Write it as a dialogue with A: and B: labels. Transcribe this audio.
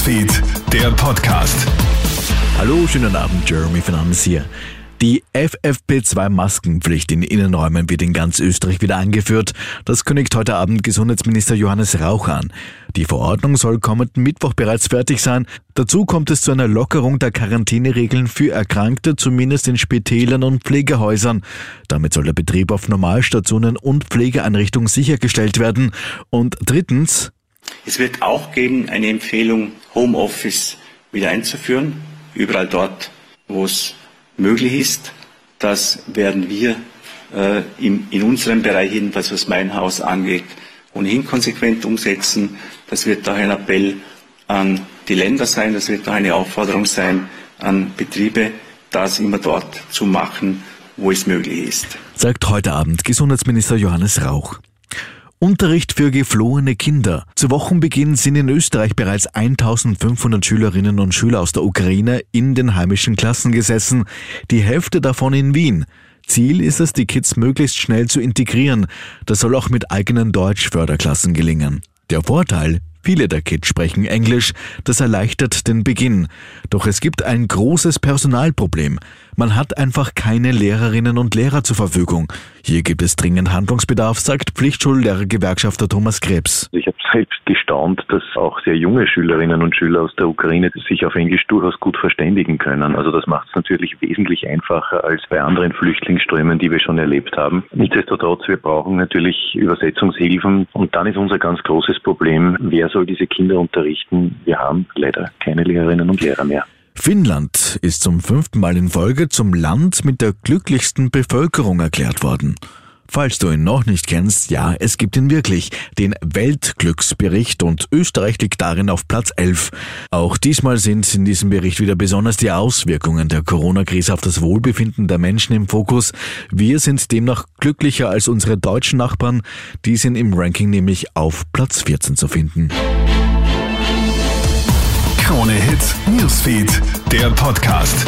A: Newsfeed, der Podcast.
B: Hallo, schönen Abend, Jeremy Fernandes hier. Die FFP2-Maskenpflicht in Innenräumen wird in ganz Österreich wieder eingeführt. Das kündigt heute Abend Gesundheitsminister Johannes Rauch an. Die Verordnung soll kommenden Mittwoch bereits fertig sein. Dazu kommt es zu einer Lockerung der Quarantäneregeln für Erkrankte, zumindest in Spitälern und Pflegehäusern. Damit soll der Betrieb auf Normalstationen und Pflegeeinrichtungen sichergestellt werden. Und drittens,
C: es wird auch geben eine Empfehlung, Homeoffice wieder einzuführen, überall dort, wo es möglich ist. Das werden wir äh, in, in unserem Bereich, jedenfalls was mein Haus angeht, ohnehin konsequent umsetzen. Das wird daher ein Appell an die Länder sein, das wird auch eine Aufforderung sein an Betriebe, das immer dort zu machen, wo es möglich ist.
B: Sagt heute Abend Gesundheitsminister Johannes Rauch. Unterricht für geflohene Kinder. Zu Wochenbeginn sind in Österreich bereits 1500 Schülerinnen und Schüler aus der Ukraine in den heimischen Klassen gesessen, die Hälfte davon in Wien. Ziel ist es, die Kids möglichst schnell zu integrieren. Das soll auch mit eigenen Deutschförderklassen gelingen. Der Vorteil, Viele der Kids sprechen Englisch, das erleichtert den Beginn. Doch es gibt ein großes Personalproblem. Man hat einfach keine Lehrerinnen und Lehrer zur Verfügung. Hier gibt es dringend Handlungsbedarf, sagt Pflichtschullehrer-Gewerkschafter Thomas Krebs.
D: Ich habe selbst gestaunt, dass auch sehr junge Schülerinnen und Schüler aus der Ukraine sich auf Englisch durchaus gut verständigen können. Also das macht es natürlich wesentlich einfacher als bei anderen Flüchtlingsströmen, die wir schon erlebt haben. Nichtsdestotrotz, wir brauchen natürlich Übersetzungshilfen und dann ist unser ganz großes Problem, wer soll diese Kinder unterrichten? Wir haben leider keine Lehrerinnen und Lehrer mehr.
B: Finnland ist zum fünften Mal in Folge zum Land mit der glücklichsten Bevölkerung erklärt worden. Falls du ihn noch nicht kennst, ja, es gibt ihn wirklich, den Weltglücksbericht und Österreich liegt darin auf Platz 11. Auch diesmal sind in diesem Bericht wieder besonders die Auswirkungen der Corona-Krise auf das Wohlbefinden der Menschen im Fokus. Wir sind demnach glücklicher als unsere deutschen Nachbarn, die sind im Ranking nämlich auf Platz 14 zu finden.
A: Krone Hits, Newsfeed, der Podcast.